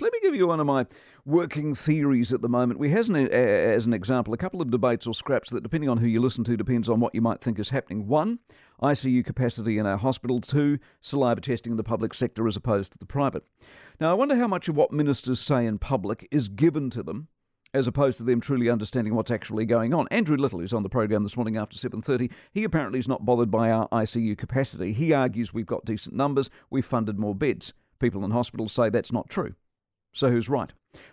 Let me give you one of my working theories at the moment. We has, an, as an example, a couple of debates or scraps that, depending on who you listen to, depends on what you might think is happening. One, ICU capacity in our hospital. Two, saliva testing in the public sector as opposed to the private. Now, I wonder how much of what ministers say in public is given to them as opposed to them truly understanding what's actually going on. Andrew Little, who's on the program this morning after 7:30, he apparently is not bothered by our ICU capacity. He argues we've got decent numbers, we've funded more beds. People in hospitals say that's not true. So who's right?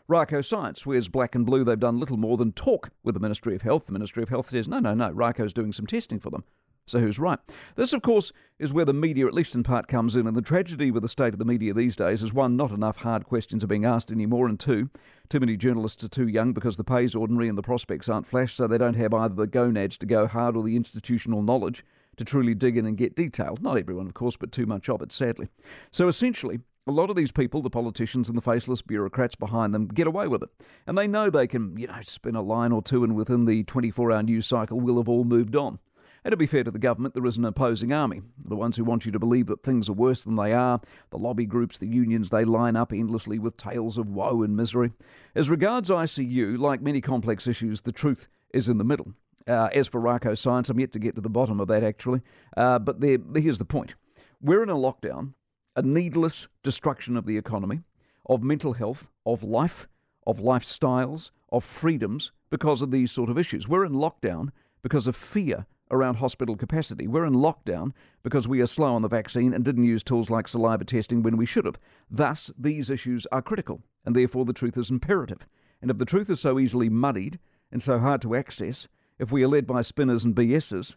Rako Science swears black and blue they've done little more than talk with the Ministry of Health. The Ministry of Health says, no, no, no, Rako's doing some testing for them. So who's right? This, of course, is where the media, at least in part, comes in. And the tragedy with the state of the media these days is one, not enough hard questions are being asked anymore, and two, too many journalists are too young because the pay's ordinary and the prospects aren't flash, so they don't have either the gonads to go hard or the institutional knowledge to truly dig in and get detail. Not everyone, of course, but too much of it, sadly. So essentially, a lot of these people, the politicians and the faceless bureaucrats behind them, get away with it. And they know they can, you know, spin a line or two and within the 24 hour news cycle we'll have all moved on. And to be fair to the government, there is an opposing army. The ones who want you to believe that things are worse than they are, the lobby groups, the unions, they line up endlessly with tales of woe and misery. As regards ICU, like many complex issues, the truth is in the middle. Uh, as for Rako science, I'm yet to get to the bottom of that actually. Uh, but there, here's the point we're in a lockdown a needless destruction of the economy, of mental health, of life, of lifestyles, of freedoms because of these sort of issues. We're in lockdown because of fear around hospital capacity. We're in lockdown because we are slow on the vaccine and didn't use tools like saliva testing when we should have. Thus, these issues are critical, and therefore the truth is imperative. And if the truth is so easily muddied and so hard to access, if we are led by spinners and BSs,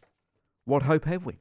what hope have we?